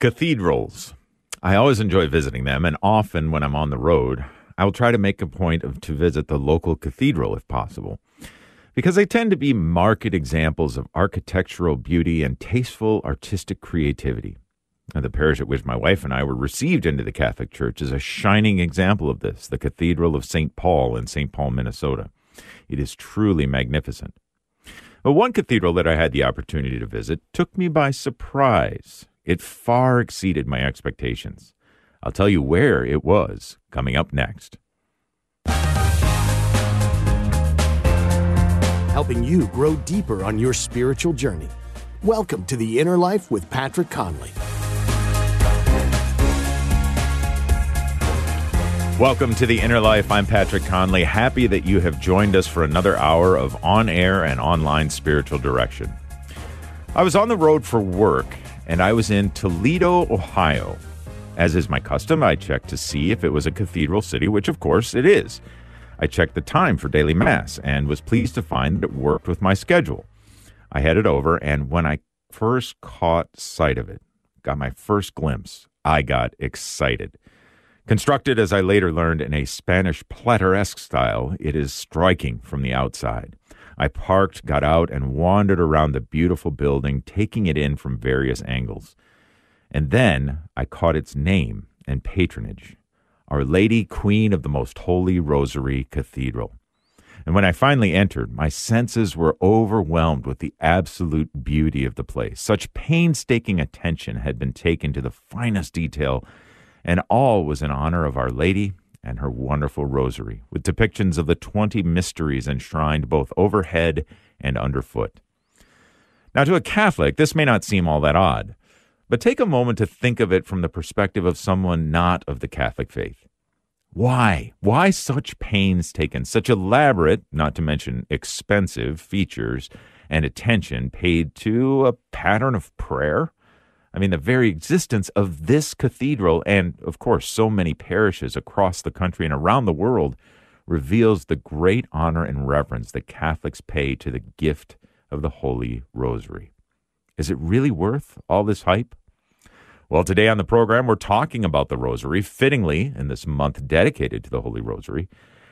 Cathedrals. I always enjoy visiting them, and often when I'm on the road, I will try to make a point of to visit the local cathedral if possible, because they tend to be marked examples of architectural beauty and tasteful artistic creativity. And the parish at which my wife and I were received into the Catholic Church is a shining example of this, the Cathedral of St. Paul in St. Paul, Minnesota. It is truly magnificent. But one cathedral that I had the opportunity to visit took me by surprise. It far exceeded my expectations. I'll tell you where it was coming up next. Helping you grow deeper on your spiritual journey. Welcome to the Inner Life with Patrick Conley. Welcome to the Inner Life. I'm Patrick Conley. Happy that you have joined us for another hour of on air and online spiritual direction. I was on the road for work and I was in Toledo, Ohio. As is my custom, I checked to see if it was a cathedral city, which of course it is. I checked the time for daily mass and was pleased to find that it worked with my schedule. I headed over, and when I first caught sight of it, got my first glimpse, I got excited. Constructed, as I later learned, in a Spanish plateresque style, it is striking from the outside. I parked, got out, and wandered around the beautiful building, taking it in from various angles. And then I caught its name and patronage Our Lady, Queen of the Most Holy Rosary Cathedral. And when I finally entered, my senses were overwhelmed with the absolute beauty of the place. Such painstaking attention had been taken to the finest detail, and all was in honor of Our Lady and her wonderful rosary, with depictions of the 20 mysteries enshrined both overhead and underfoot. Now, to a Catholic, this may not seem all that odd, but take a moment to think of it from the perspective of someone not of the Catholic faith. Why? Why such pains taken, such elaborate, not to mention expensive features and attention paid to a pattern of prayer? I mean, the very existence of this cathedral, and of course, so many parishes across the country and around the world, reveals the great honor and reverence that Catholics pay to the gift of the Holy Rosary. Is it really worth all this hype? Well, today on the program, we're talking about the Rosary, fittingly in this month dedicated to the Holy Rosary,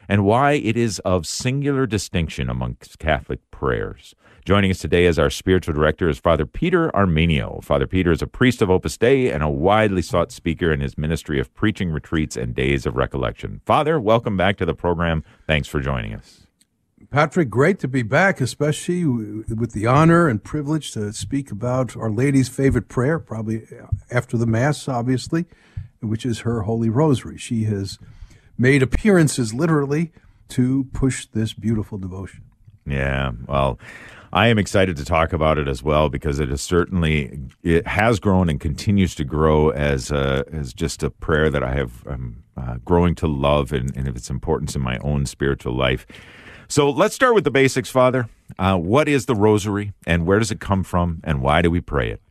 and why it is of singular distinction amongst Catholic prayers. Joining us today as our spiritual director is Father Peter Armenio. Father Peter is a priest of Opus Dei and a widely sought speaker in his ministry of preaching retreats and days of recollection. Father, welcome back to the program. Thanks for joining us. Patrick, great to be back, especially with the honor and privilege to speak about Our Lady's favorite prayer, probably after the Mass, obviously, which is her Holy Rosary. She has made appearances literally to push this beautiful devotion. Yeah, well, I am excited to talk about it as well because it is certainly it has grown and continues to grow as a, as just a prayer that I have um, uh, growing to love and, and of its importance in my own spiritual life. So let's start with the basics, Father. Uh, what is the Rosary, and where does it come from, and why do we pray it?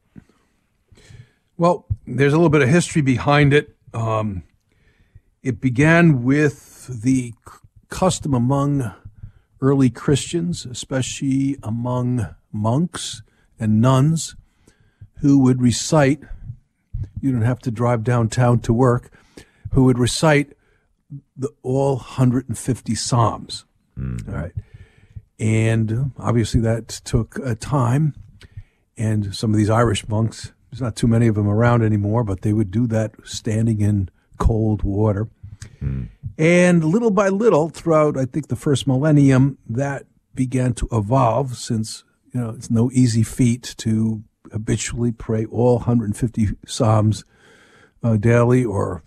Well, there's a little bit of history behind it. Um, it began with the custom among early Christians, especially among monks and nuns, who would recite, you don't have to drive downtown to work, who would recite the all 150 Psalms. Mm-hmm. All right. And obviously that took a time. And some of these Irish monks, there's not too many of them around anymore, but they would do that standing in cold water. Mm. And little by little, throughout, I think, the first millennium, that began to evolve since, you know, it's no easy feat to habitually pray all 150 Psalms uh, daily or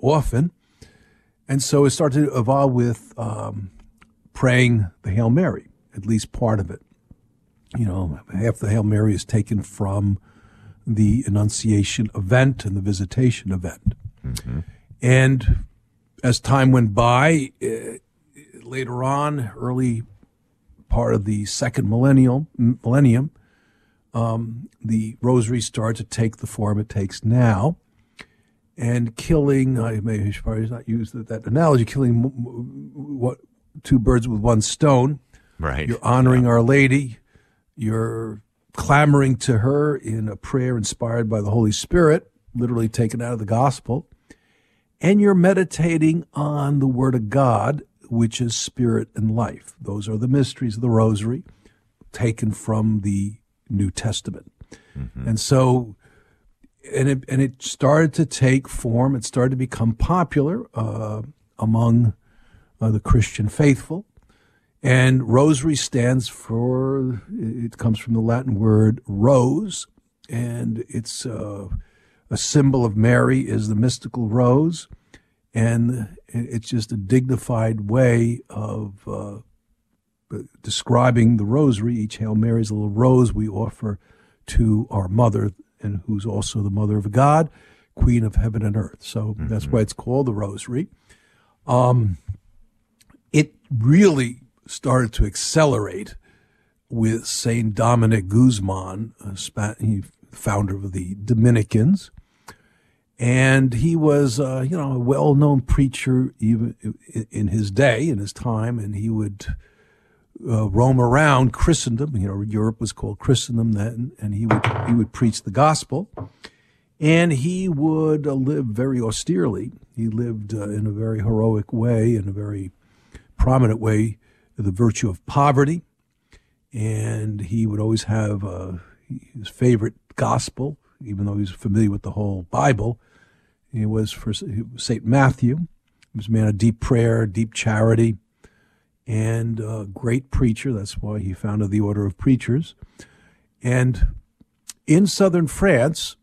often. And so it started to evolve with um, praying the Hail Mary, at least part of it. You know, half the Hail Mary is taken from the Annunciation event and the Visitation event. Mm-hmm. And as time went by, uh, later on, early part of the second millennial millennium, um, the rosary started to take the form it takes now, and killing. I may probably not use that, that analogy. Killing what two birds with one stone. Right. You're honoring yeah. Our Lady. You're clamoring to her in a prayer inspired by the Holy Spirit literally taken out of the gospel, and you're meditating on the Word of God, which is spirit and life. Those are the mysteries of the Rosary, taken from the New Testament. Mm-hmm. And so, and it, and it started to take form. It started to become popular uh, among uh, the Christian faithful. And rosary stands for, it comes from the Latin word rose, and it's uh, a symbol of Mary is the mystical rose. And it's just a dignified way of uh, describing the rosary. Each Hail Mary is a little rose we offer to our mother, and who's also the mother of God, Queen of heaven and earth. So mm-hmm. that's why it's called the rosary. Um, it really started to accelerate with Saint Dominic Guzman, founder of the Dominicans, and he was, uh, you know, a well-known preacher even in his day, in his time, and he would uh, roam around Christendom. You know, Europe was called Christendom then, and he would he would preach the gospel, and he would uh, live very austerely. He lived uh, in a very heroic way, in a very prominent way, the virtue of poverty, and he would always have uh, his favorite gospel, even though he was familiar with the whole Bible. He was for Saint Matthew. He was a man of deep prayer, deep charity, and a great preacher. That's why he founded the Order of Preachers. And in southern France,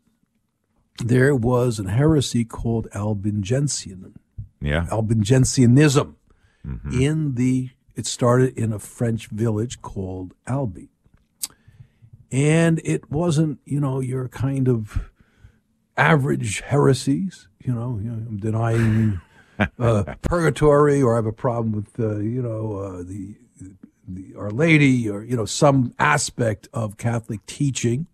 there was an heresy called Albigensian. Yeah. Albigensianism mm-hmm. in the it started in a French village called Albi. And it wasn't, you know, your kind of average heresies, you know, you know I'm denying uh, purgatory or I have a problem with, uh, you know, uh, the, the Our Lady or, you know, some aspect of Catholic teaching.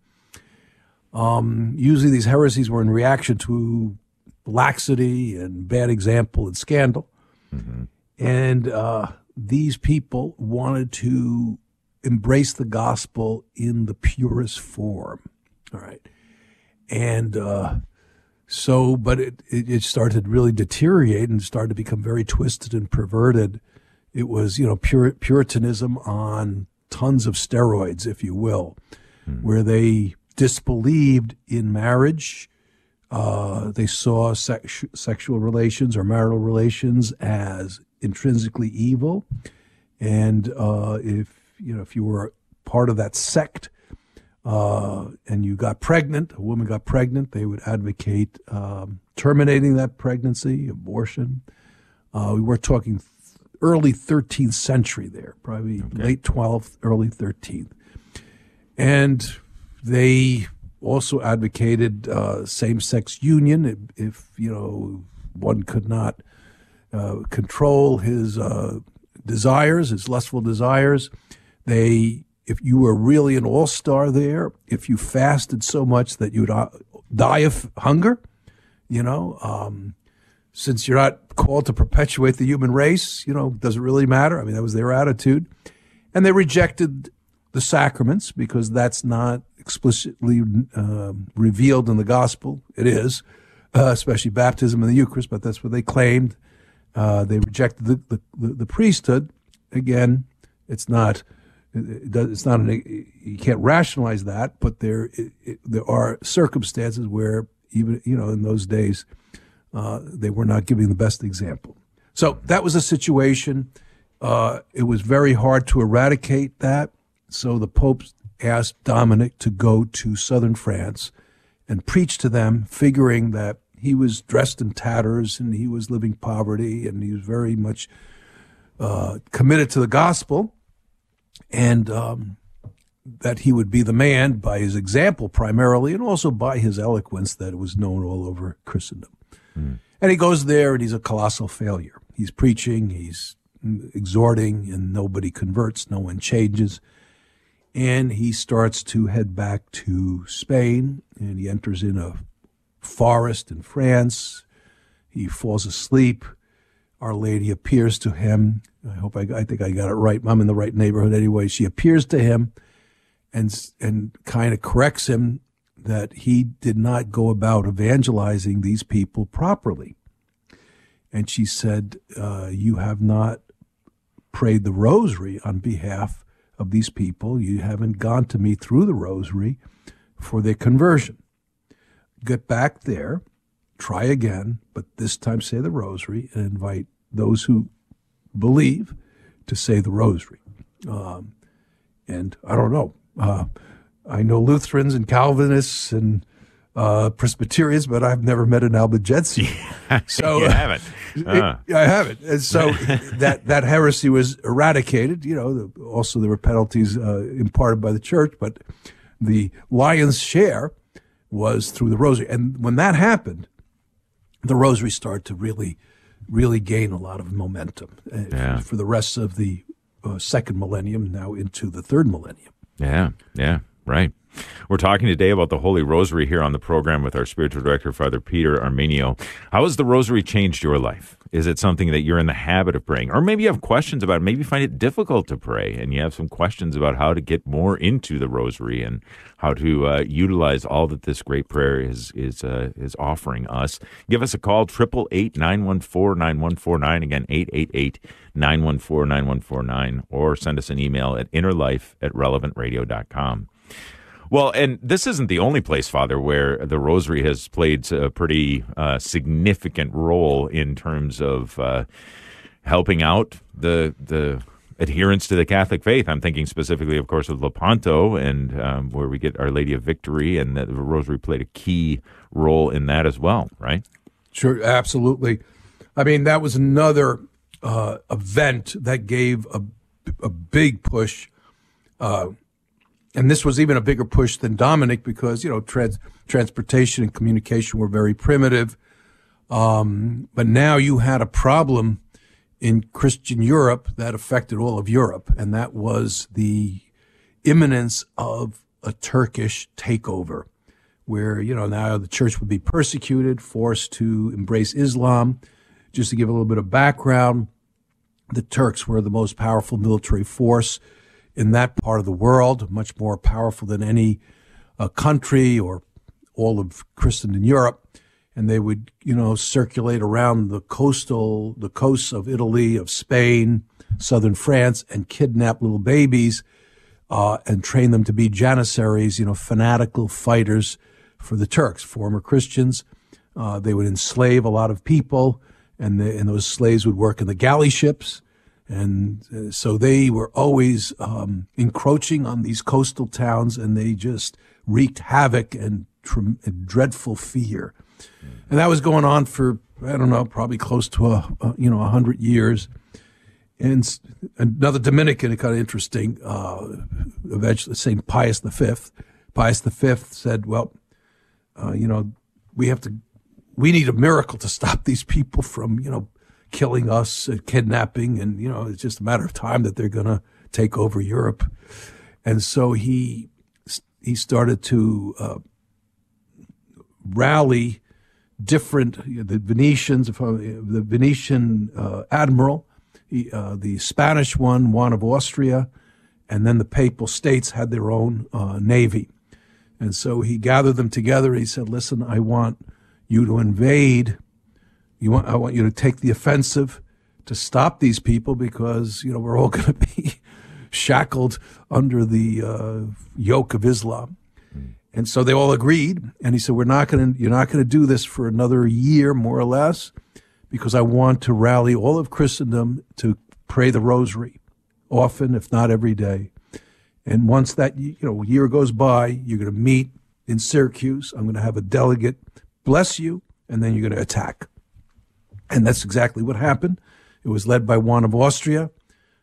Um, usually these heresies were in reaction to laxity and bad example and scandal. Mm-hmm. And uh, these people wanted to embrace the gospel in the purest form. All right. And uh, so, but it, it, it started really deteriorate and started to become very twisted and perverted. It was, you know, pur- Puritanism on tons of steroids, if you will, mm. where they disbelieved in marriage. Uh, they saw sex- sexual relations or marital relations as intrinsically evil, and uh, if you know if you were part of that sect uh, and you got pregnant, a woman got pregnant, they would advocate um, terminating that pregnancy, abortion. Uh, we were talking th- early 13th century there, probably okay. late 12th, early 13th, and they also advocated uh, same-sex union if, if you know one could not uh, control his uh, desires, his lustful desires. They, if you were really an all star there, if you fasted so much that you'd uh, die of hunger, you know, um, since you're not called to perpetuate the human race, you know, does it really matter? I mean, that was their attitude. And they rejected the sacraments because that's not explicitly uh, revealed in the gospel. It is, uh, especially baptism and the Eucharist, but that's what they claimed. Uh, they rejected the, the, the, priesthood. Again, it's not it's not an, you can't rationalize that, but there it, it, there are circumstances where even you know in those days uh, they were not giving the best example. So that was a situation. Uh, it was very hard to eradicate that. So the Pope asked Dominic to go to southern France and preach to them, figuring that he was dressed in tatters and he was living poverty and he was very much uh, committed to the gospel and um, that he would be the man by his example primarily and also by his eloquence that was known all over Christendom. Mm. And he goes there and he's a colossal failure. He's preaching, he's exhorting, and nobody converts, no one changes. And he starts to head back to Spain and he enters in a forest in France. He falls asleep. Our Lady appears to him. I hope I, I think I got it right. I'm in the right neighborhood anyway. She appears to him and and kind of corrects him that he did not go about evangelizing these people properly. And she said, uh, You have not prayed the rosary on behalf of these people. You haven't gone to me through the rosary for their conversion. Get back there, try again, but this time say the rosary and invite those who believe to say the rosary. Um, and I don't know. Uh, I know Lutherans and Calvinists and uh, Presbyterians, but I've never met an Albigensian. So you haven't. Uh. It, I haven't. And so that that heresy was eradicated. You know, the, also there were penalties uh, imparted by the church, but the lion's share was through the rosary. And when that happened, the rosary started to really, really gain a lot of momentum uh, Yeah. for, for the rest of the uh, second millennium, now into the third millennium. Yeah, yeah, right. We're talking today about the Holy Rosary here on the program with our spiritual director, Father Peter Armenio. How has the Rosary changed your life? Is it something that you're in the habit of praying? Or maybe you have questions about it. Maybe you find it difficult to pray and you have some questions about how to get more into the Rosary and how to uh, utilize all that this great prayer is is uh, is offering us. Give us a call, 888-914-9149. Again, 888-914-9149. Or send us an email at innerlife at relevantradio.com. Well, and this isn't the only place, Father, where the Rosary has played a pretty uh, significant role in terms of uh, helping out the the adherents to the Catholic faith. I'm thinking specifically, of course, of Lepanto, and um, where we get Our Lady of Victory, and the Rosary played a key role in that as well, right? Sure, absolutely. I mean, that was another uh, event that gave a, a big push. Uh, and this was even a bigger push than Dominic because, you know, trans- transportation and communication were very primitive. Um, but now you had a problem in Christian Europe that affected all of Europe, and that was the imminence of a Turkish takeover where you know now the church would be persecuted, forced to embrace Islam. Just to give a little bit of background, the Turks were the most powerful military force in that part of the world, much more powerful than any uh, country or all of Christendom Europe. And they would, you know, circulate around the coastal, the coasts of Italy, of Spain, southern France, and kidnap little babies uh, and train them to be janissaries, you know, fanatical fighters for the Turks, former Christians. Uh, they would enslave a lot of people, and, the, and those slaves would work in the galley ships. And uh, so they were always um, encroaching on these coastal towns, and they just wreaked havoc and, and dreadful fear. And that was going on for I don't know, probably close to a, a you know a hundred years. And another Dominican, kind of interesting, uh, eventually Saint Pius V. Pius V said, "Well, uh, you know, we have to, we need a miracle to stop these people from, you know, killing us, uh, kidnapping, and you know, it's just a matter of time that they're going to take over Europe." And so he he started to uh, rally different the Venetians, the Venetian uh, admiral, he, uh, the Spanish one, Juan of Austria, and then the Papal States had their own uh, navy. And so he gathered them together. He said, "Listen, I want you to invade. You want, I want you to take the offensive to stop these people because you know we're all going to be shackled under the uh, yoke of Islam." And so they all agreed. And he said, "We're not going to. You're not going to do this for another year, more or less, because I want to rally all of Christendom to pray the Rosary, often, if not every day. And once that you know year goes by, you're going to meet in Syracuse. I'm going to have a delegate bless you, and then you're going to attack. And that's exactly what happened. It was led by Juan of Austria.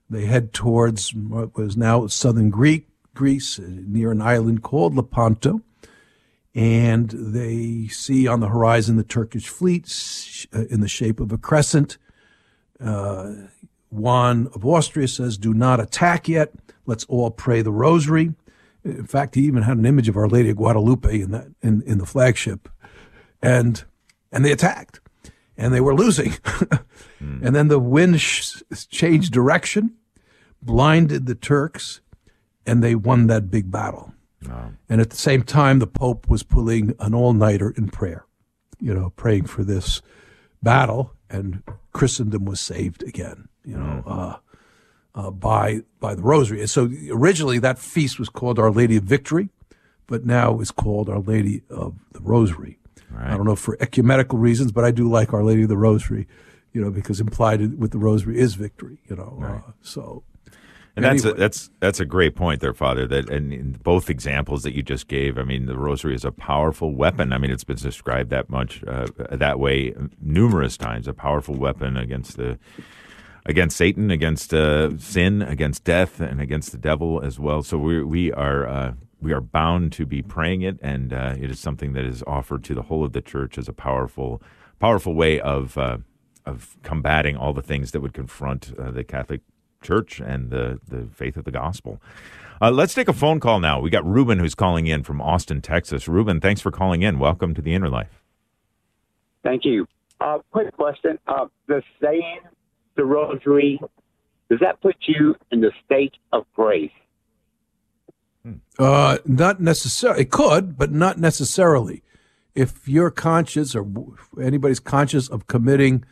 They head towards what was now southern Greek, Greece, uh, near an island called Lepanto. And they see on the horizon the Turkish fleet uh, in the shape of a crescent. Uh, Juan of Austria says, Do not attack yet. Let's all pray the rosary. In fact, he even had an image of Our Lady of Guadalupe in that in, in the flagship. And and they attacked. And they were losing. And then the wind sh- changed direction, blinded the Turks, and they won that big battle. And at the same time, the Pope was pulling an all nighter in prayer, you know, praying for this battle, and Christendom was saved again, you know, uh, uh, by by the Rosary. And so originally that feast was called Our Lady of Victory, but now it's called Our Lady of the Rosary. I don't know for ecumenical reasons, but I do like Our Lady of the Rosary, you know, because implied with the Rosary is victory, you know. Uh, so And that's a, that's that's a great point there, Father. That and in both examples that you just gave, I mean, the rosary is a powerful weapon. I mean, it's been described that much uh, that way numerous times. A powerful weapon against the against Satan, against uh, sin, against death, and against the devil as well. So we we are uh, we are bound to be praying it, and uh, it is something that is offered to the whole of the church as a powerful powerful way of uh, of combating all the things that would confront uh, the Catholic Church and the the faith of the gospel. Uh, let's take a phone call now. We got Ruben who's calling in from Austin, Texas. Ruben, thanks for calling in. Welcome to the Inner Life. Thank you. Uh, quick question. Uh, the saying the rosary, does that put you in the state of grace? Uh, not necessarily. It could, but not necessarily. If you're conscious, or anybody's conscious of committing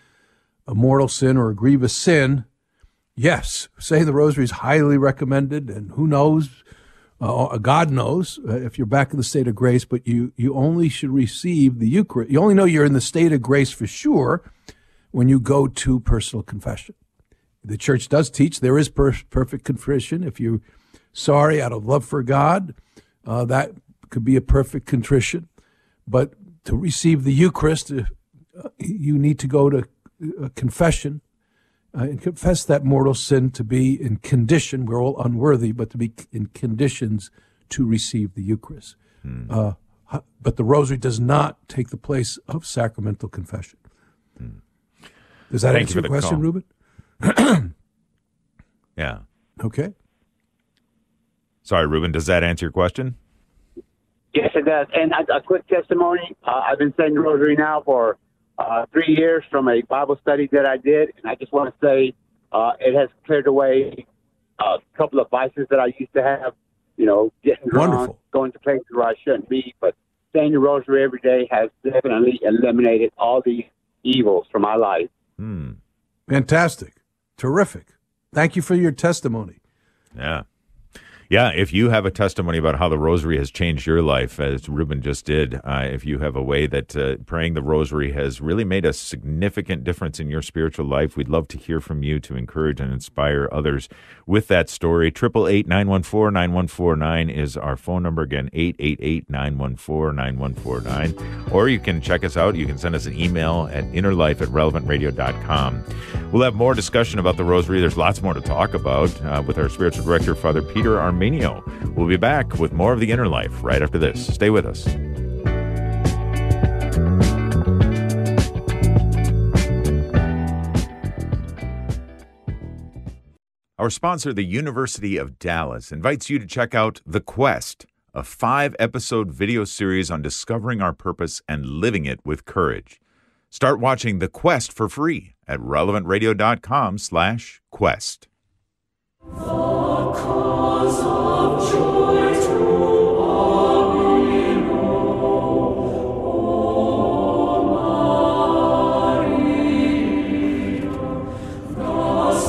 a mortal sin or a grievous sin, yes, saying the rosary is highly recommended. And who knows? Uh, God knows uh, if you're back in the state of grace. But you you only should receive the Eucharist. You only know you're in the state of grace for sure when you go to personal confession. The church does teach there is per- perfect contrition. If you're sorry out of love for God, uh, that could be a perfect contrition. But to receive the Eucharist, uh, you need to go to uh, confession uh, and confess that mortal sin to be in condition. We're all unworthy, but to be in conditions to receive the Eucharist. Uh, but the Rosary does not take the place of sacramental confession. Does that Thank answer you your the question, call. Ruben? Yeah. Okay. Sorry, Ruben. Does that answer your question? Yes, it does. And a, a quick testimony. Uh, I've been saying the rosary now for uh, three years from a Bible study that I did, and I just want to say uh, it has cleared away a couple of vices that I used to have. You know, getting drunk, Wonderful. going to places where I shouldn't be. But saying the rosary every day has definitely eliminated all these evils from my life. Hmm. Fantastic. Terrific. Thank you for your testimony. Yeah. Yeah, if you have a testimony about how the rosary has changed your life, as Ruben just did, uh, if you have a way that uh, praying the rosary has really made a significant difference in your spiritual life, we'd love to hear from you to encourage and inspire others with that story. Triple eight nine one four nine one four nine is our phone number again. Eight eight eight nine one four nine one four nine, or you can check us out. You can send us an email at innerlife at relevantradio.com. We'll have more discussion about the rosary. There's lots more to talk about uh, with our spiritual director, Father Peter We'll be back with more of the inner life right after this. Stay with us. Our sponsor, the University of Dallas, invites you to check out The Quest, a five episode video series on discovering our purpose and living it with courage. Start watching The Quest for free at relevantradio.com slash quest of joy to all.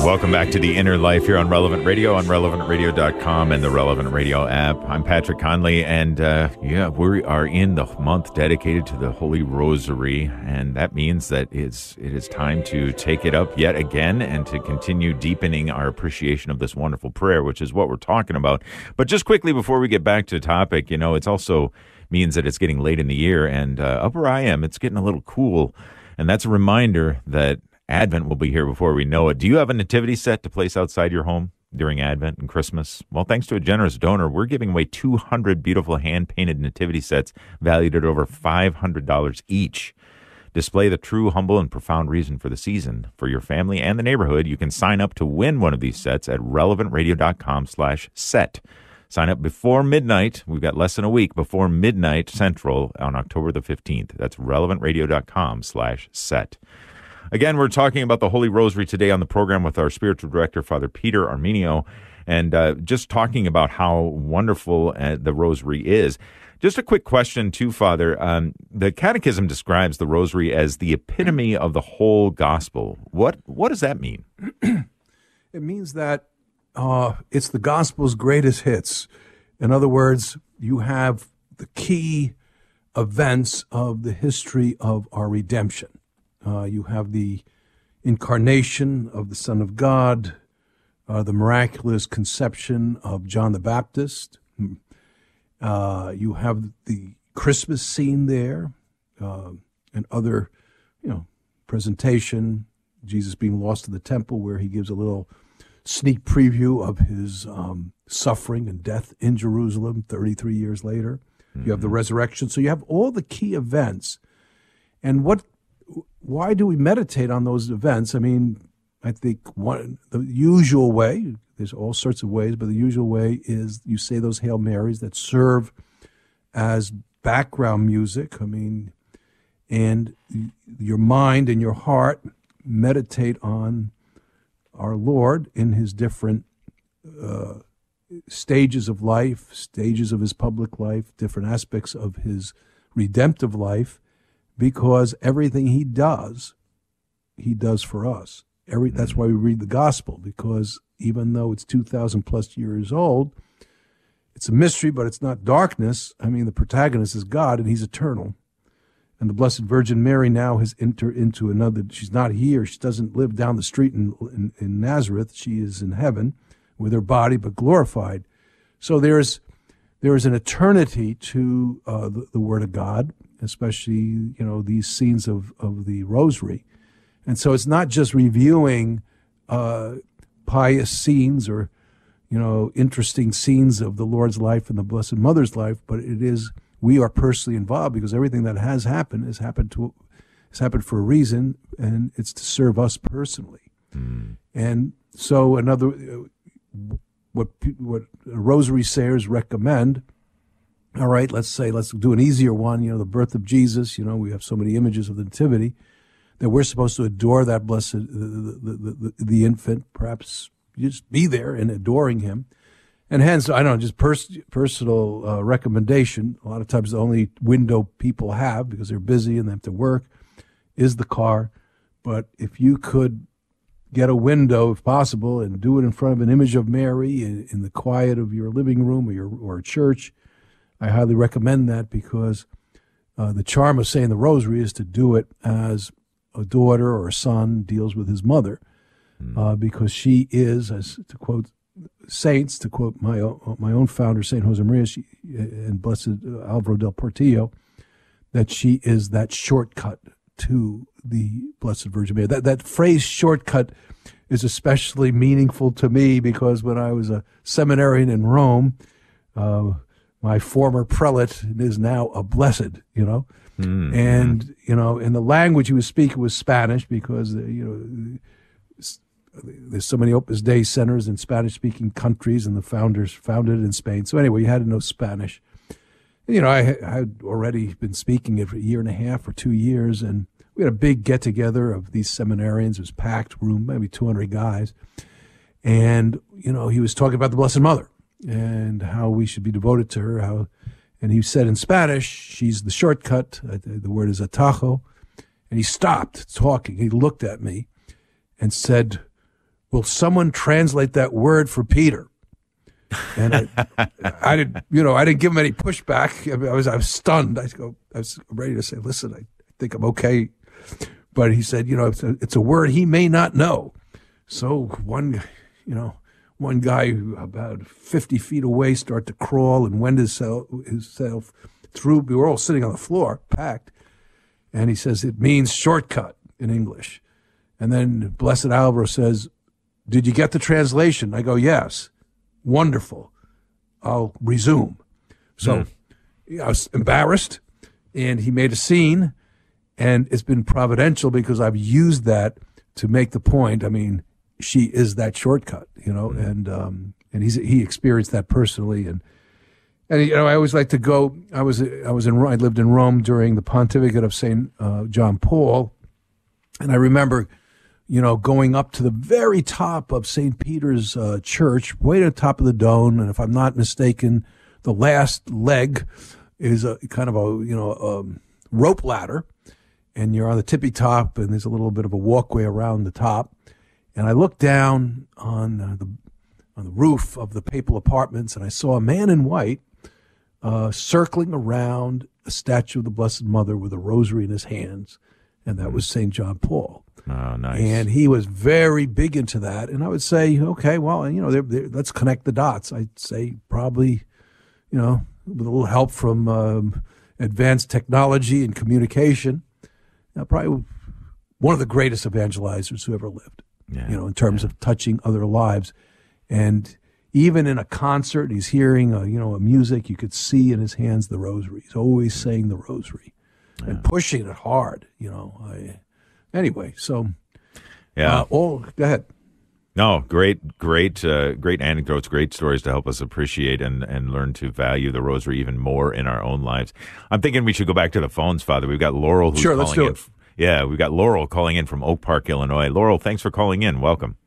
Welcome back to the Inner Life here on Relevant Radio on relevantradio.com and the Relevant Radio app. I'm Patrick Conley, and uh, yeah, we are in the month dedicated to the Holy Rosary, and that means that it's it is time to take it up yet again and to continue deepening our appreciation of this wonderful prayer, which is what we're talking about. But just quickly before we get back to the topic, you know, it's also means that it's getting late in the year, and uh, up where I am, it's getting a little cool, and that's a reminder that Advent will be here before we know it. Do you have a nativity set to place outside your home during Advent and Christmas? Well, thanks to a generous donor, we're giving away 200 beautiful hand painted nativity sets valued at over $500 each. Display the true, humble, and profound reason for the season. For your family and the neighborhood, you can sign up to win one of these sets at relevantradio.com slash set. Sign up before midnight. We've got less than a week before midnight central on October the 15th. That's relevantradio.com slash set. Again, we're talking about the Holy Rosary today on the program with our spiritual director, Father Peter Armenio. and uh, just talking about how wonderful uh, the Rosary is. Just a quick question, too, Father. Um, the Catechism describes the Rosary as the epitome of the whole gospel. What what does that mean? it means that uh, it's the gospel's greatest hits. In other words, you have the key events of the history of our redemption. Uh, you have the incarnation of the Son of God, uh, the miraculous conception of John the Baptist. Uh, you have the Christmas scene there, uh, and other, you know, presentation. Jesus being lost in the temple, where he gives a little sneak preview of his um, suffering and death in Jerusalem 33 years later. Mm-hmm. You have the mm-hmm. resurrection. So you have all the key events. And what why do we meditate on those events? I mean, I think one the usual way, there's all sorts of ways, but the usual way is you say those Hail Marys that serve as background music. I mean, and your mind and your heart meditate on our Lord in his different uh, stages of life, stages of his public life, different aspects of his redemptive life, because everything he does, he does for us. Every that's mm-hmm. why we read the gospel because even though it's two thousand plus years old, it's a mystery, but it's not darkness. I mean, the protagonist is God, and He's eternal. And the Blessed Virgin Mary now has entered into another. She's not here. She doesn't live down the street in, in, in Nazareth. She is in heaven with her body, but glorified. So there's there is an eternity to uh, the, the, Word of God, especially you know these scenes of of the Rosary, and so it's not just reviewing uh, pious scenes or you know interesting scenes of the Lord's life and the Blessed Mother's life, but it is we are personally involved because everything that has happened has happened to has happened for a reason, and it's to serve us personally. Mm. And so another what what rosary sayers recommend. All right, let's say let's do an easier one. You know, the birth of Jesus. You know, we have so many images of the nativity that we're supposed to adore that blessed the the, the, the infant. Perhaps just be there and adoring him. And hence, I don't know, just pers- personal uh, recommendation. A lot of times, the only window people have because they're busy and they have to work is the car. But if you could get a window if possible and do it in front of an image of Mary in, in the quiet of your living room or your or church. I highly recommend that because uh, the charm of saying the rosary is to do it as a daughter or a son deals with his mother, mm. uh, because she is, as to quote saints, to quote my own, my own founder, Saint Josemaria she, and Blessed Alvaro del Portillo, that she is that shortcut to the Blessed Virgin Mary. That that phrase shortcut is especially meaningful to me because when I was a seminarian in Rome, uh, my former prelate is now a blessed, you know. Mm-hmm. And you know, and the language he was speaking was Spanish because uh, you know there's so many Opus Dei centers in Spanish-speaking countries, and the founders founded in Spain. So anyway, you had to know Spanish. You know, I, I had already been speaking it for a year and a half or two years, and we had a big get together of these seminarians. It was packed room, maybe 200 guys. And, you know, he was talking about the Blessed Mother and how we should be devoted to her. How, and he said in Spanish, she's the shortcut. Uh, the word is atajo. And he stopped talking. He looked at me and said, Will someone translate that word for Peter? And I, I didn't, you know, I didn't give him any pushback. I, mean, I was, I was stunned. I go, I was ready to say, listen, I think I'm okay but he said, you know, it's a, it's a word he may not know. So one, you know, one guy who about 50 feet away started to crawl and went himself, himself through. We were all sitting on the floor, packed. And he says, it means shortcut in English. And then Blessed Alvaro says, did you get the translation? I go, yes. Wonderful. I'll resume. So mm. I was embarrassed and he made a scene and it's been providential because I've used that to make the point. I mean, she is that shortcut, you know, mm-hmm. and um, and he's he experienced that personally, and and you know, I always like to go. I was I was in Rome, I lived in Rome during the pontificate of Saint uh, John Paul, and I remember you know, going up to the very top of St. Peter's uh, Church, way to the top of the dome. And if I'm not mistaken, the last leg is a kind of a, you know, a rope ladder. And you're on the tippy top, and there's a little bit of a walkway around the top. And I looked down on uh, the on the roof of the papal apartments, and I saw a man in white uh, circling around a statue of the Blessed Mother with a rosary in his hands, and that was St. John Paul. Oh, nice. And he was very big into that. And I would say, okay, well, you know, they're, they're, let's connect the dots. I'd say probably, you know, with a little help from um, advanced technology and communication, uh, probably one of the greatest evangelizers who ever lived. Yeah, you know, in terms of touching other lives, and even in a concert, he's hearing a, you know a music. You could see in his hands the rosary. He's always saying the rosary and pushing it hard. You know. I, anyway, so yeah. uh, oh, go ahead. No, great, great, uh, great anecdotes, great stories to help us appreciate and, and learn to value the rosary even more in our own lives. I'm thinking we should go back to the phones, Father. We've got Laurel who's Sure, calling let's do it. Yeah, we've got Laurel calling in from Oak Park, Illinois. Laurel, thanks for calling in. Welcome.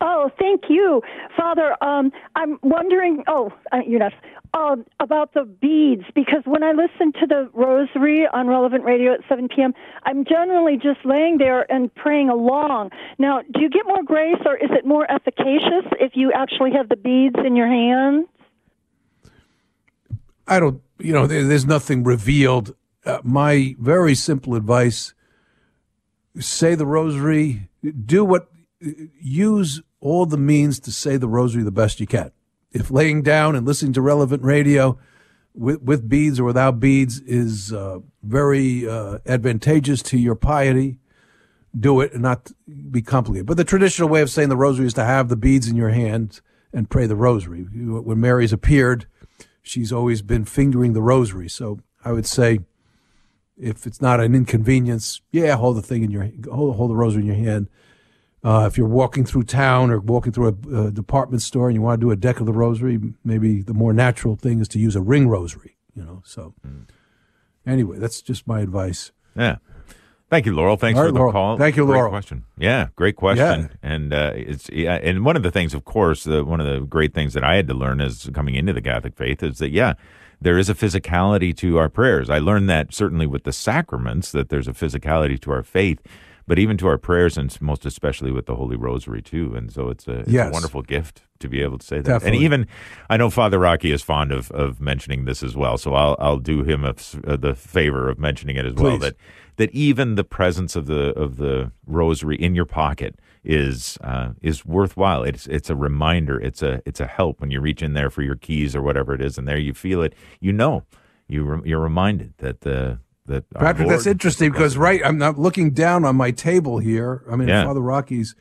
Oh, thank you, Father. Um, I'm wondering. Oh, uh, you're not. Um, about the beads, because when I listen to the Rosary on Relevant Radio at 7 p.m., I'm generally just laying there and praying along. Now, do you get more grace, or is it more efficacious if you actually have the beads in your hands? I don't, you know, there, there's nothing revealed. Uh, my very simple advice say the rosary, do what, use all the means to say the rosary the best you can. If laying down and listening to relevant radio with, with beads or without beads is uh, very uh, advantageous to your piety, do it and not be complicated. But the traditional way of saying the rosary is to have the beads in your hand and pray the rosary. When Mary's appeared, she's always been fingering the rosary. So I would say, if it's not an inconvenience, yeah, hold the thing in your hold, hold the rosary in your hand. Uh, if you're walking through town or walking through a, a department store and you want to do a deck of the rosary, maybe the more natural thing is to use a ring rosary. You know. So anyway, that's just my advice. Yeah. Thank you, Laurel. Thanks All for the Laurel. call. Thank you, Great Laurel. question. Yeah, great question. Yeah. And uh, it's yeah, and one of the things, of course, the, one of the great things that I had to learn as coming into the Catholic faith is that yeah, there is a physicality to our prayers. I learned that certainly with the sacraments that there's a physicality to our faith, but even to our prayers, and most especially with the Holy Rosary too. And so it's a, it's a wonderful gift to be able to say that. Definitely. And even I know Father Rocky is fond of of mentioning this as well, so I'll I'll do him a, uh, the favor of mentioning it as well. That that even the presence of the of the rosary in your pocket is uh, is worthwhile. It's it's a reminder. It's a it's a help when you reach in there for your keys or whatever it is, and there you feel it. You know, you re- you're reminded that the that Patrick, that's interesting because right, I'm not looking down on my table here. I mean, Yeah. Father Rocky's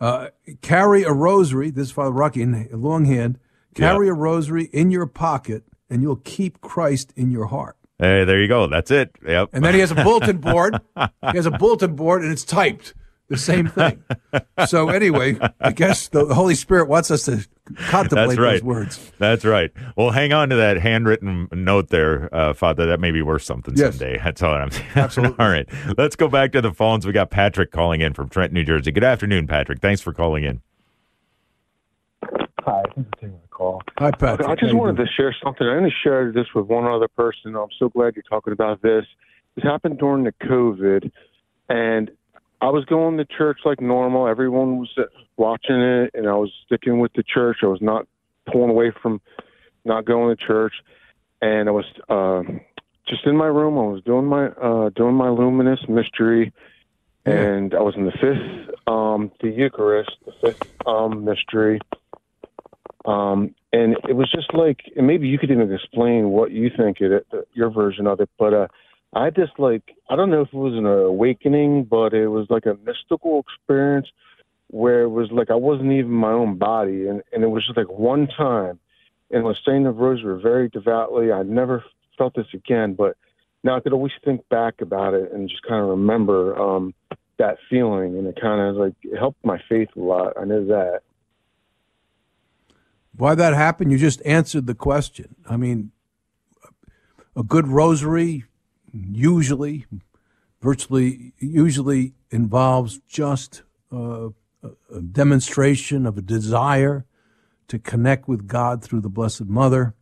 uh, carry a rosary. This is Father Rocky in longhand. Carry a rosary in your pocket, and you'll keep Christ in your heart. Hey, there you go. That's it. Yep. And then he has a bulletin board. he has a bulletin board, and it's typed the same thing. So anyway, I guess the Holy Spirit wants us to contemplate That's right. those words. That's right. Well, hang on to that handwritten note there, uh, Father. That may be worth something Yes. someday. That's all I'm saying. Absolutely. all right. Let's go back to the phones. We got Patrick calling in from Trent, New Jersey. Good afternoon, Patrick. Thanks for calling in. Hi, thanks for taking my call. Hi, Patrick. I just wanted to share something. I only shared this with one other person. I'm so glad you're talking about this. This happened during the COVID, and I was going to church like normal. Everyone was watching it, and I was sticking with the church. I was not pulling away from not going to church, and I was uh, just in my room. I was doing my uh, doing my luminous mystery, and I was in the fifth, um, the Eucharist, the fifth um, mystery. Um, and it was just like, and maybe you could even explain what you think of it, your version of it. But uh, I just like, I don't know if it was an awakening, but it was like a mystical experience where it was like I wasn't even my own body, and and it was just like one time, and I was saying the rosary very devoutly. I never felt this again, but now I could always think back about it and just kind of remember um, that feeling, and it kind of like it helped my faith a lot. I know that. Why that happened? You just answered the question. I mean, a good rosary usually virtually usually involves just uh, a demonstration of a desire to connect with God through the Blessed Mother.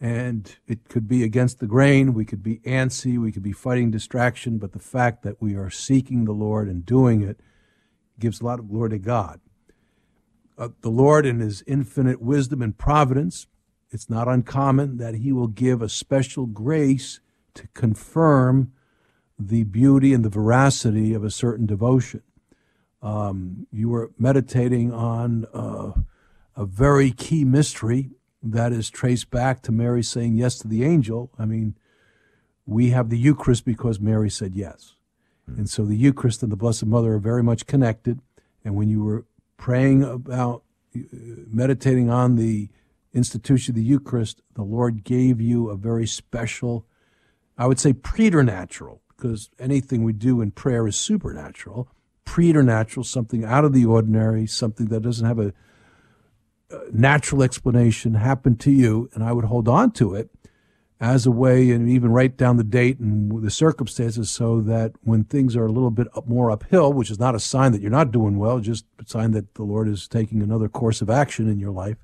And it could be against the grain. We could be antsy. We could be fighting distraction. But the fact that we are seeking the Lord and doing it gives a lot of glory to God. Uh, the Lord, in His infinite wisdom and providence, it's not uncommon that He will give a special grace to confirm the beauty and the veracity of a certain devotion. Um, you were meditating on uh, a very key mystery that is traced back to Mary saying yes to the angel. I mean, we have the Eucharist because Mary said yes. Mm-hmm. And so the Eucharist and the Blessed Mother are very much connected. And when you were praying about, uh, meditating on the institution of the Eucharist, the Lord gave you a very special, I would say preternatural, because anything we do in prayer is supernatural, preternatural, something out of the ordinary, something that doesn't have a, a natural explanation happen to you, and I would hold on to it as a way and even write down the date and the circumstances so that when things are a little bit up, more uphill, which is not a sign that you're not doing well, just a sign that the Lord is taking another course of action in your life,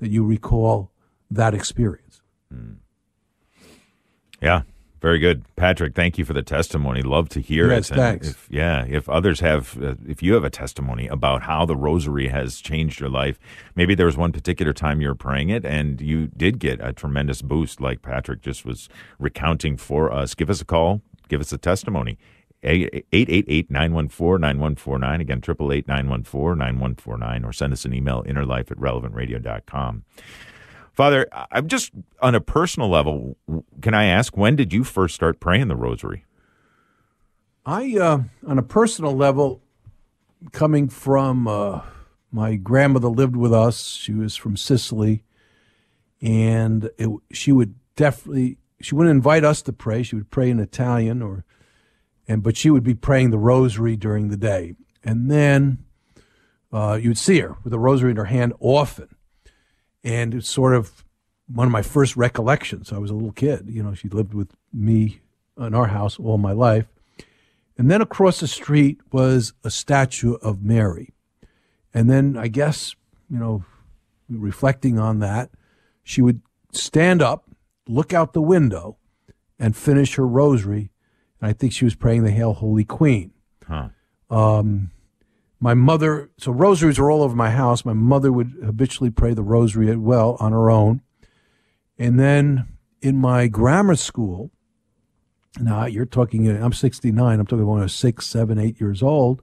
that you recall that experience. Mm. Yeah, very good, Patrick. Thank you for the testimony. Love to hear yes, it. thanks. If, yeah, if others have, uh, if you have a testimony about how the Rosary has changed your life, maybe there was one particular time you were praying it and you did get a tremendous boost, like Patrick just was recounting for us. Give us a call. Give us a testimony. 888-914-9149. Again, 888-914-9149. Or send us an email, innerlife at relevantradio.com. Father, I'm just on a personal level. Can I ask when did you first start praying the Rosary? I, uh, on a personal level, coming from uh, my grandmother lived with us. She was from Sicily, and it, she would definitely she wouldn't invite us to pray. She would pray in Italian, or and but she would be praying the Rosary during the day, and then uh, you'd see her with the Rosary in her hand often and it's sort of one of my first recollections. I was a little kid, you know, she lived with me in our house all my life. And then across the street was a statue of Mary. And then I guess, you know, reflecting on that, she would stand up, look out the window, and finish her rosary. And I think she was praying the Hail Holy Queen. Huh. Um, my mother, so rosaries were all over my house. My mother would habitually pray the rosary at well on her own. And then in my grammar school, now you're talking, I'm 69, I'm talking when I was six, seven, eight years old.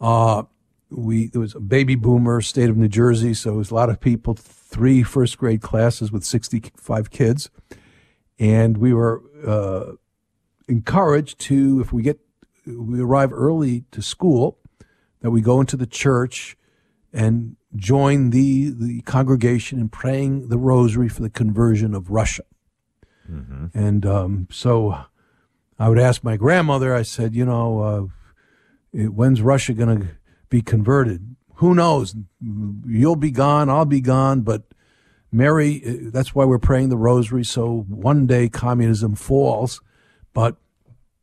Uh, we, there was a baby boomer state of New Jersey, so it was a lot of people, three first grade classes with 65 kids. And we were uh, encouraged to, if we get, we arrive early to school, that we go into the church and join the, the congregation in praying the rosary for the conversion of Russia. Mm-hmm. And um, so I would ask my grandmother, I said, you know, uh, when's Russia going to be converted? Who knows? You'll be gone, I'll be gone, but Mary, uh, that's why we're praying the rosary. So one day communism falls, but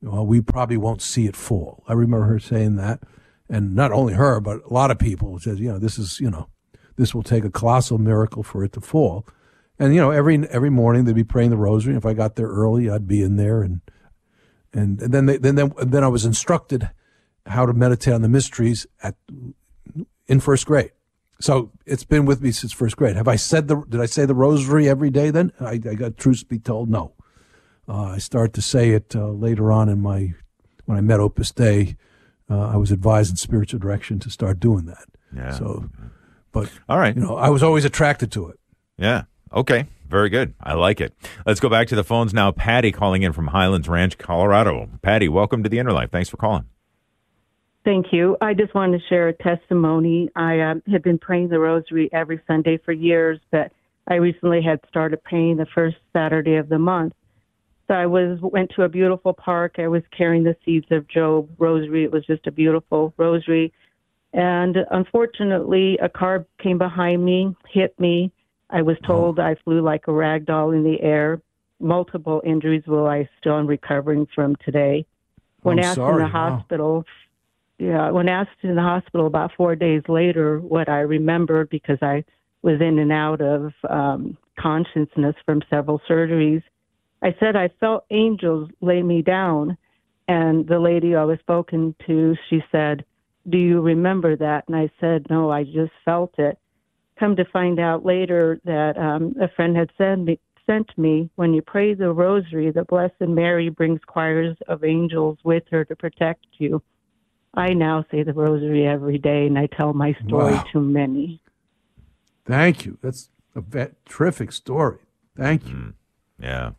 well, we probably won't see it fall. I remember her saying that and not only her, but a lot of people says, you know, this is, you know, this will take a colossal miracle for it to fall. And you know, every every morning they'd be praying the rosary. If I got there early, I'd be in there, and and, and then they, then then then I was instructed how to meditate on the mysteries at in first grade. So it's been with me since first grade. Have I said the? Did I say the rosary every day? Then I, I got truth be told, no. Uh, I start to say it uh, later on in my when I met Opus Dei uh, I was advised in spiritual direction to start doing that. Yeah. So, but all right, you know, I was always attracted to it. Yeah. Okay. Very good. I like it. Let's go back to the phones now. Patty calling in from Highlands Ranch, Colorado. Patty, welcome to the Inner Life. Thanks for calling. Thank you. I just wanted to share a testimony. I uh, had been praying the rosary every Sunday for years, but I recently had started praying the first Saturday of the month. So I was went to a beautiful park. I was carrying the seeds of Job rosary. It was just a beautiful rosary. And unfortunately, a car came behind me, hit me. I was oh. told oh. I flew like a rag doll in the air. Multiple injuries, while I still am recovering from today. When I'm asked sorry. in the Wow. hospital, yeah, when asked in the hospital about four days later, what I remembered because I was in and out of um, consciousness from several surgeries, I said I felt angels lay me down. And the lady I was spoken to, she said, Do you remember that? And I said, No, I just felt it. Come to find out later that um, a friend had sent me, sent me, when you pray the rosary, the Blessed Mary brings choirs of angels with her to protect you. I now say the rosary every day, and I tell my story Wow. to many. Thank you. That's a ve- terrific story. Thank you. Yeah.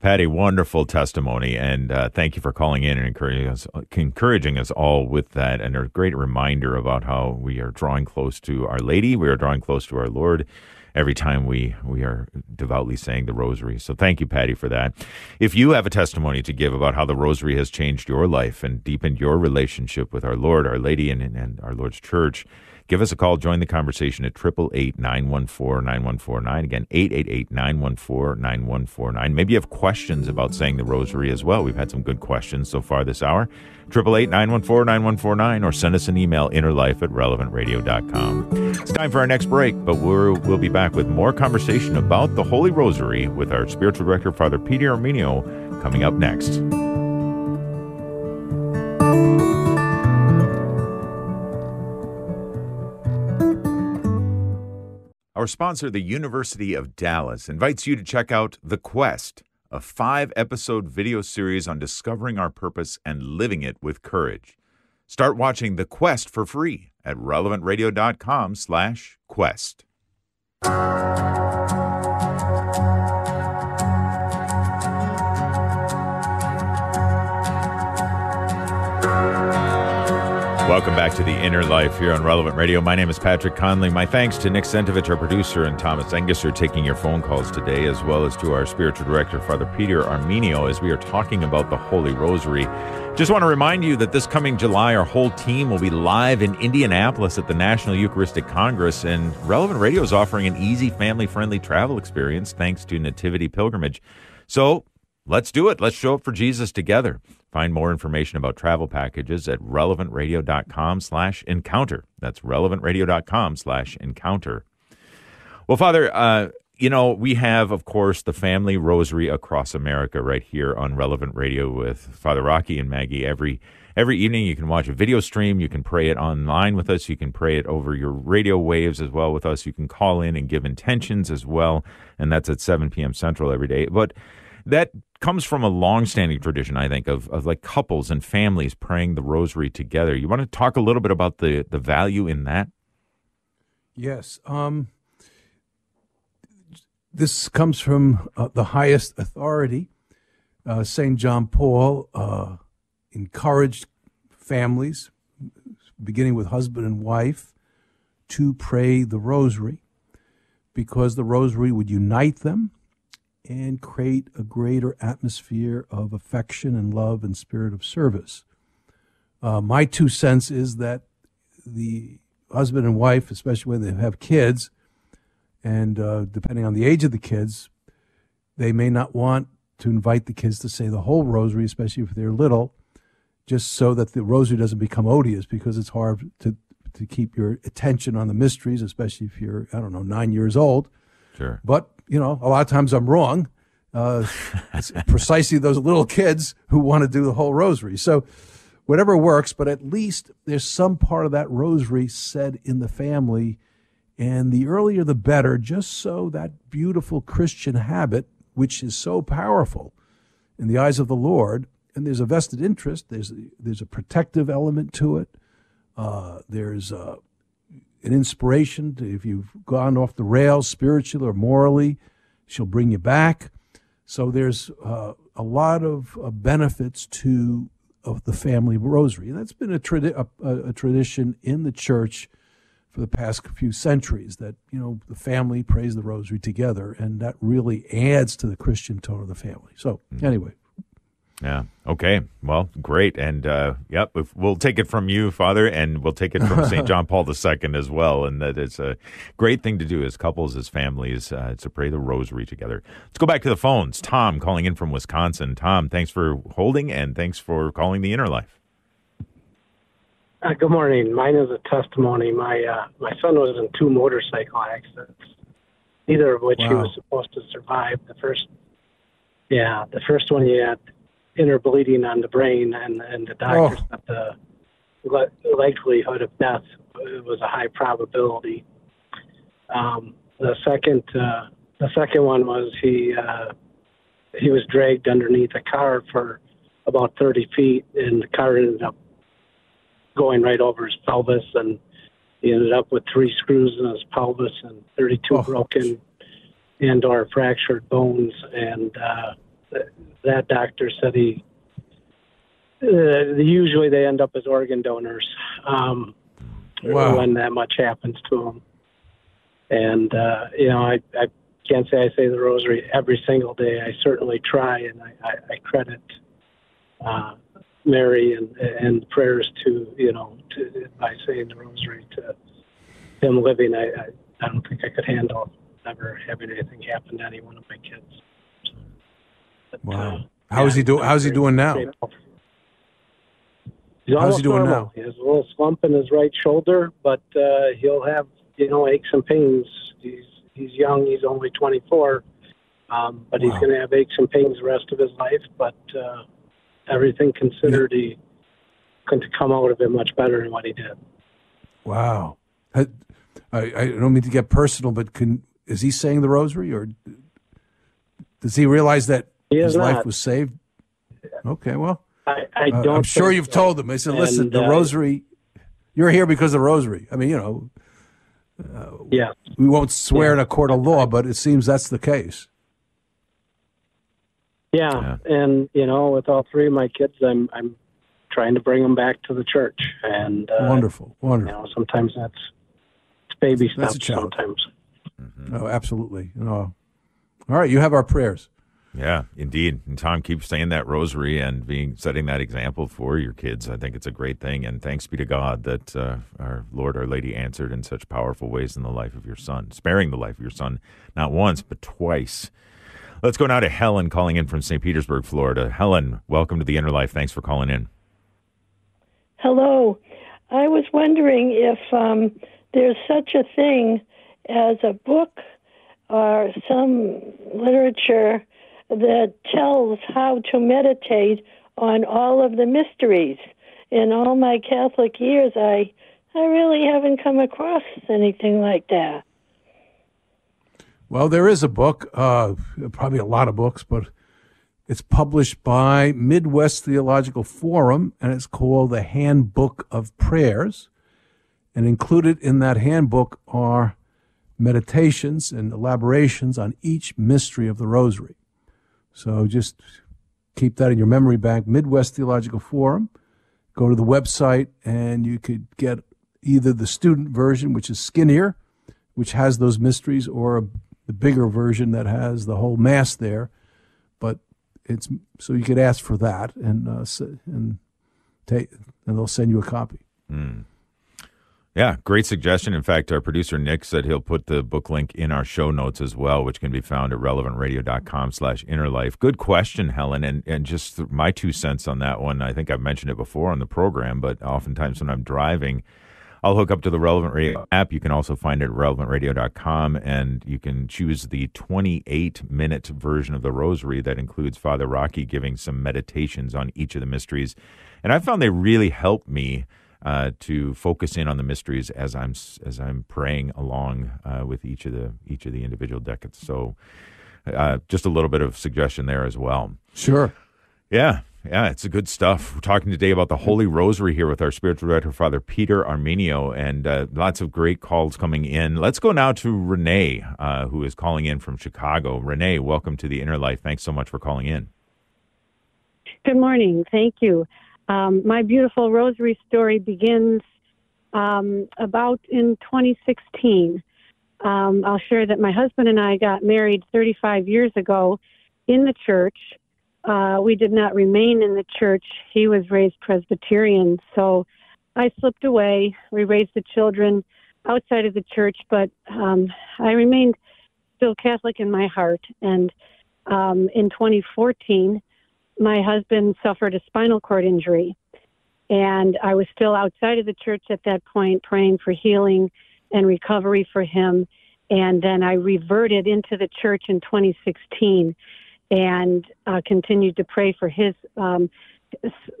Patty, wonderful testimony, and uh, thank you for calling in and encouraging us, encouraging us all with that, and a great reminder about how we are drawing close to Our Lady, we are drawing close to our Lord every time we we are devoutly saying the Rosary. So, thank you, Patty, for that. If you have a testimony to give about how the Rosary has changed your life and deepened your relationship with our Lord, Our Lady, and, and our Lord's Church. Give us a call. Join the conversation at 888-914-9149. Again, 888-914-9149. Maybe you have questions about saying the rosary as well. We've had some good questions so far this hour. 888-914-9149 or send us an email, innerlife at relevantradio.com. It's time for our next break, but we're, we'll be back with more conversation about the Holy Rosary with our spiritual director, Father Peter Armenio, coming up next. Our sponsor, the University of Dallas, invites you to check out The Quest, a five episode video series on discovering our purpose and living it with courage. Start watching The Quest for free at relevantradio.com slash quest. Welcome back to the Inner Life here on Relevant Radio. My name is Patrick Conley. My thanks to Nick Sentovich, our producer, and Thomas Engus Engesser taking your phone calls today, as well as to our spiritual director, Father Peter Armenio, as we are talking about the Holy Rosary. Just want to remind you that this coming July, our whole team will be live in Indianapolis at the National Eucharistic Congress, and Relevant Radio is offering an easy, family friendly travel experience thanks to Nativity Pilgrimage. So let's do it. Let's show up for Jesus together. Find more information about travel packages at relevantradio.com slash encounter. That's relevantradio.com slash encounter. Well, Father, uh, you know, we have, of course, the family rosary across America right here on Relevant Radio with Father Rocky and Maggie every every evening. You can watch a video stream. You can pray it online with us. You can pray it over your radio waves as well with us. You can call in and give intentions as well, and that's at 7 p.m. Central every day. But that comes from a long-standing tradition, I think, of, of like couples and families praying the rosary together. You want to talk a little bit about the the value in that? Yes. Um, this comes from uh, the highest authority. Uh, St. John Paul uh, encouraged families, beginning with husband and wife, to pray the rosary because the rosary would unite them and create a greater atmosphere of affection and love and spirit of service. Uh, my two cents is that the husband and wife, especially when they have kids, and uh, depending on the age of the kids, they may not want to invite the kids to say the whole rosary, especially if they're little, just so that the rosary doesn't become odious because it's hard to, to keep your attention on the mysteries, especially if you're, I don't know, nine years old. Sure. But, you know, a lot of times I'm wrong. Uh, it's precisely those little kids who want to do the whole rosary. So, whatever works, but at least there's some part of that rosary said in the family. And the earlier the better, just so that beautiful Christian habit, which is so powerful in the eyes of the Lord, and there's a vested interest, there's, there's a protective element to it, uh, there's uh, an inspiration to, if you've gone off the rails spiritually or morally, she'll bring you back. So there's uh, a lot of uh, benefits to of the family rosary. And that's been a, tradi- a, a, a tradition in the church for the past few centuries that, you know, the family prays the rosary together, and that really adds to the Christian tone of the family. So, anyway, Yeah. Okay. Well, great. And uh, yep, we'll take it from you, Father, and we'll take it from St. John Paul II as well. And that it's a great thing to do as couples, as families, uh, to pray the rosary together. Let's go back to the phones. Tom calling in from Wisconsin. Tom, thanks for holding and thanks for calling the inner life. Uh, good morning. Mine is a testimony. My uh, my son was in two motorcycle accidents, neither of which wow. he was supposed to survive. The first, yeah, the first one he had inner bleeding on the brain, and and the doctor oh. said the le- likelihood of death was a high probability. Um, the second uh, the second one was he uh, he was dragged underneath a car for about 30 feet, and the car ended up going right over his pelvis, and he ended up with three screws in his pelvis and 32 oh. broken and or fractured bones, and uh, that doctor said he uh, usually they end up as organ donors um, wow. when that much happens to them. And uh, you know, I, I can't say I say the rosary every single day. I certainly try, and I, I, I credit uh, Mary and and prayers to you know to, by saying the rosary to him living. I, I I don't think I could handle never having anything happen to any one of my kids. Wow. How yeah, is he doing? How's he doing now? He's How's he doing normal. now? He has a little slump in his right shoulder, but uh, he'll have you know aches and pains. He's he's young. He's only 24, um, but wow. he's going to have aches and pains the rest of his life. But uh, everything considered, yeah. he going to come out of it much better than what he did. Wow. I, I don't mean to get personal, but can is he saying the rosary, or does he realize that his not. life was saved? Okay, well, I, I don't. Uh, I'm sure you've so. told them. I said, "Listen, and, the uh, rosary. You're here because of the rosary." I mean, you know. Uh, yeah. We won't swear yeah. in a court of law, but it seems that's the case. Yeah. yeah, and you know, with all three of my kids, I'm I'm trying to bring them back to the church, and uh, wonderful, wonderful. You know, sometimes that's it's baby steps. Sometimes. Mm-hmm. Oh, absolutely. No. All right, you have our prayers. Yeah, indeed. And Tom keeps saying that rosary and being setting that example for your kids. I think it's a great thing. And thanks be to God that uh, our Lord, our Lady answered in such powerful ways in the life of your son, sparing the life of your son, not once, but twice. Let's go now to Helen calling in from St. Petersburg, Florida. Helen, welcome to the Inner Life. Thanks for calling in. Hello. I was wondering if um, there's such a thing as a book or some literature that tells how to meditate on all of the mysteries. In all my Catholic years, I I really haven't come across anything like that. Well, there is a book, uh, probably a lot of books, but it's published by Midwest Theological Forum, and it's called the Handbook of Prayers. And included in that handbook are meditations and elaborations on each mystery of the Rosary. So just keep that in your memory bank. Midwest Theological Forum. Go to the website and you could get either the student version, which is skinnier, which has those mysteries, or the bigger version that has the whole mass there. But it's so you could ask for that and uh, and take and they'll send you a copy. Mm. Yeah, great suggestion. In fact, our producer Nick said he'll put the book link in our show notes as well, which can be found at relevantradio.com slash inner life. Good question, Helen. And, and just my two cents on that one. I think I've mentioned it before on the program, but oftentimes when I'm driving, I'll hook up to the Relevant Radio app. You can also find it at relevantradio.com, and you can choose the 28 minute version of the Rosary that includes Father Rocky giving some meditations on each of the mysteries. And I found they really help me uh, to focus in on the mysteries as I'm as I'm praying along uh, with each of the each of the individual decades. So, uh, just a little bit of suggestion there as well. Sure. Yeah, yeah, it's a good stuff. We're talking today about the Holy Rosary here with our spiritual director, Father Peter Armenio, and uh, lots of great calls coming in. Let's go now to Renee, uh, who is calling in from Chicago. Renee, welcome to the Inner Life. Thanks so much for calling in. Good morning. Thank you. Um, my beautiful rosary story begins um, about in 2016. Um, I'll share that my husband and I got married 35 years ago in the church. uh, we did not remain in the church. He was raised Presbyterian, so I slipped away. We raised the children outside of the church, but um, I remained still Catholic in my heart. And um, in 2014, my husband suffered a spinal cord injury, and I was still outside of the church at that point, praying for healing and recovery for him. And then I reverted into the church in 2016 and uh, continued to pray for his um,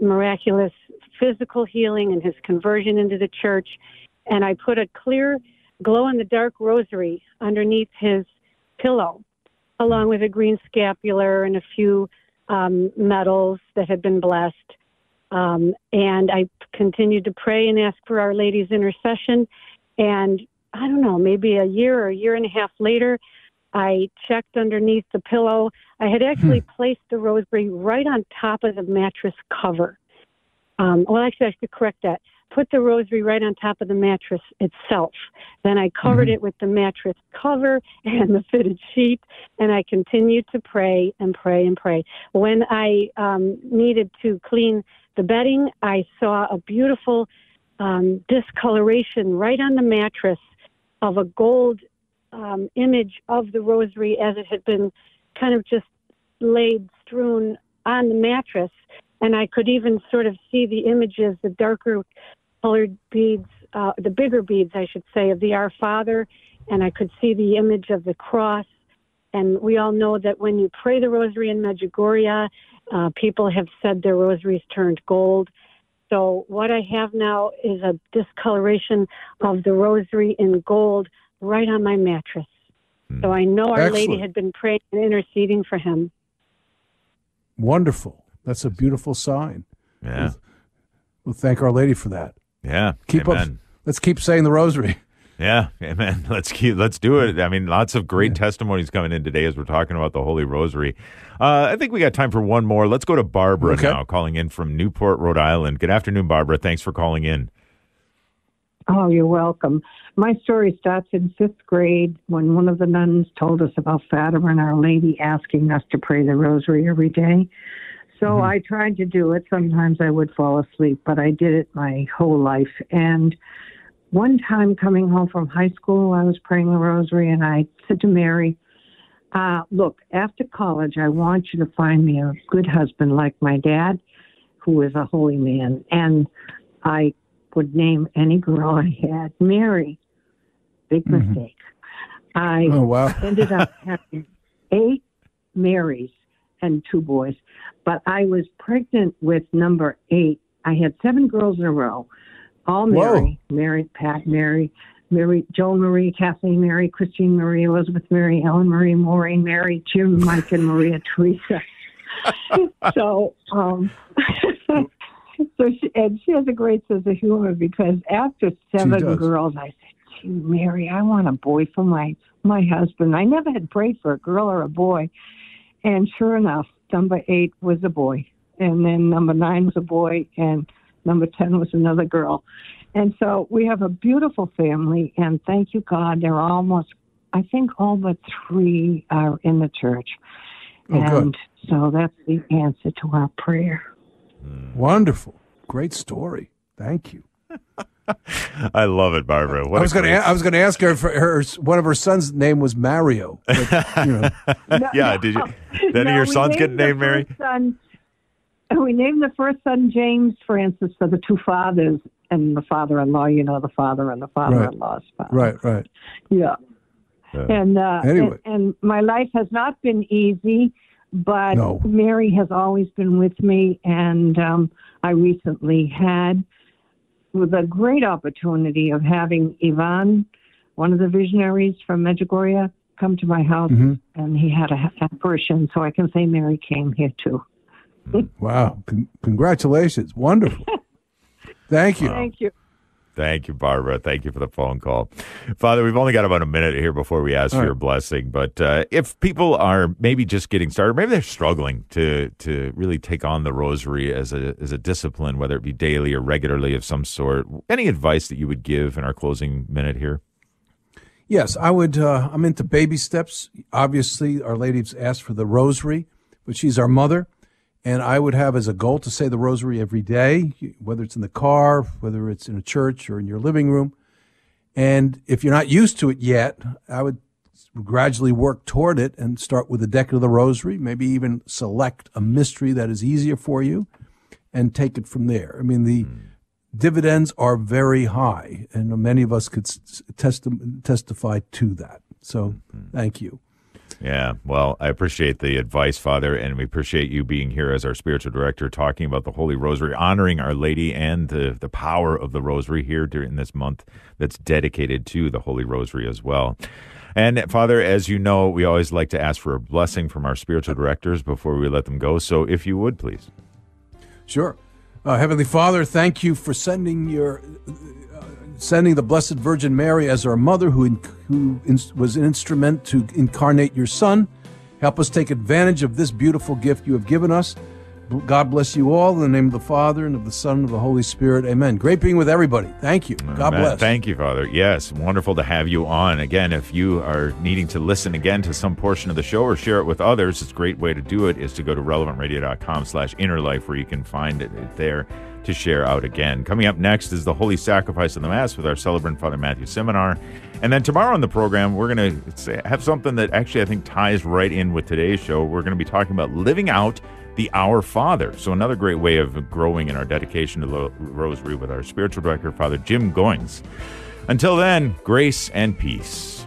miraculous physical healing and his conversion into the church. And I put a clear glow in the dark rosary underneath his pillow, along with a green scapular and a few um, medals that had been blessed. Um, and I continued to pray and ask for Our Lady's intercession. And I don't know, maybe a year or a year and a half later, I checked underneath the pillow. I had actually hmm. placed the rosary right on top of the mattress cover. Um, well, actually, I should correct that. Put the rosary right on top of the mattress itself. Then I covered mm-hmm. it with the mattress cover and the fitted sheet, and I continued to pray and pray and pray. When I um, needed to clean the bedding, I saw a beautiful um, discoloration right on the mattress of a gold um, image of the rosary as it had been kind of just laid strewn on the mattress. And I could even sort of see the images, the darker colored beads, uh, the bigger beads, I should say, of the Our Father. And I could see the image of the cross. And we all know that when you pray the rosary in Medjugorje, uh, people have said their rosaries turned gold. So what I have now is a discoloration of the rosary in gold right on my mattress. So hmm. I know Our Excellent. Lady had been praying and interceding for him. Wonderful. That's a beautiful sign. Yeah. We'll, we'll thank Our Lady for that. Yeah. Keep Amen. up. Let's keep saying the rosary. Yeah, amen. Let's keep let's do it. I mean, lots of great yeah. testimonies coming in today as we're talking about the Holy Rosary. Uh, I think we got time for one more. Let's go to Barbara okay. now, calling in from Newport, Rhode Island. Good afternoon, Barbara. Thanks for calling in. Oh, you're welcome. My story starts in fifth grade when one of the nuns told us about Fatima and Our Lady asking us to pray the rosary every day. So mm-hmm. I tried to do it. Sometimes I would fall asleep, but I did it my whole life. And one time coming home from high school, I was praying the rosary and I said to Mary, uh, Look, after college, I want you to find me a good husband like my dad, who is a holy man. And I would name any girl I had Mary. Big mm-hmm. mistake. I oh, wow. ended up having eight Marys and two boys, but I was pregnant with number eight. I had seven girls in a row, all Mary, Whoa. Mary, Pat, Mary, Mary, Joan Marie, Kathleen Mary, Christine Marie, Elizabeth Mary, Ellen Marie, Maureen Mary, Jim, Mike, and Maria Teresa. so, um, so she, and she has a great sense of humor because after seven girls, I said, Gee, Mary, I want a boy for my my husband. I never had prayed for a girl or a boy, and sure enough, number eight was a boy, and then number nine was a boy, and number ten was another girl, and so we have a beautiful family. And thank you God, they're almost, I think, all but three are in the church, oh, and good. so that's the answer to our prayer. Wonderful. Great story. Thank you. I love it, Barbara. What I was going to. I was going to ask her if her one of her sons' name was Mario. But, you know. no, yeah. Did you? Then no, your sons get named Mary? Son, we named the first son James Francis for the two fathers and the father-in-law. You know, the father and the father-in-law's father. Right. Right. Yeah. yeah. And uh, anyway, and, and my life has not been easy but no. Mary has always been with me, and um, I recently had with a great opportunity of having Ivan, one of the visionaries from Medjugorje, come to my house, mm-hmm. and he had a apparition, so I can say Mary came here too. wow! Con- congratulations! Wonderful. Thank you. Thank you. Thank you, Barbara. Thank you for the phone call. Father, we've only got about a minute here before we ask All for right. your blessing. But uh, if people are maybe just getting started, maybe they're struggling to to really take on the rosary as a as a discipline, whether it be daily or regularly of some sort, any advice that you would give in our closing minute here? Yes, I would. Uh, I'm into baby steps. Obviously, Our Lady's asked for the rosary, but she's our mother. And I would have as a goal to say the rosary every day, whether it's in the car, whether it's in a church or in your living room. And if you're not used to it yet, I would gradually work toward it and start with the decade of the rosary, maybe even select a mystery that is easier for you and take it from there. I mean, the hmm. dividends are very high, and many of us could testi- testify to that. So, hmm. thank you. Yeah, well, I appreciate the advice, Father, and we appreciate you being here as our spiritual director, talking about the Holy Rosary, honoring Our Lady and the, the power of the Rosary here during this month that's dedicated to the Holy Rosary as well. And Father, as you know, we always like to ask for a blessing from our spiritual directors before we let them go. So if you would, please. Sure. Uh, Heavenly Father, thank you for sending your sending the Blessed Virgin Mary as our mother, who who was an instrument to incarnate your Son. Help us take advantage of this beautiful gift you have given us. God bless you all in the name of the Father and of the Son and of the Holy Spirit. Amen. Great being with everybody. Thank you. God Amen. bless. Thank you, Father. Yes, wonderful to have you on. Again, if you are needing to listen again to some portion of the show or share it with others, it's a great way to do it is to go to relevantradio.com slash inner life where you can find it there to share out again. Coming up next is the Holy Sacrifice of the Mass with our celebrant, Father Matthew Seminar. And then tomorrow on the program, we're going to have something that actually I think ties right in with today's show. We're going to be talking about living out the Our Father. So, another great way of growing in our dedication to the Rosary with our spiritual director, Father Jim Goins. Until then, grace and peace.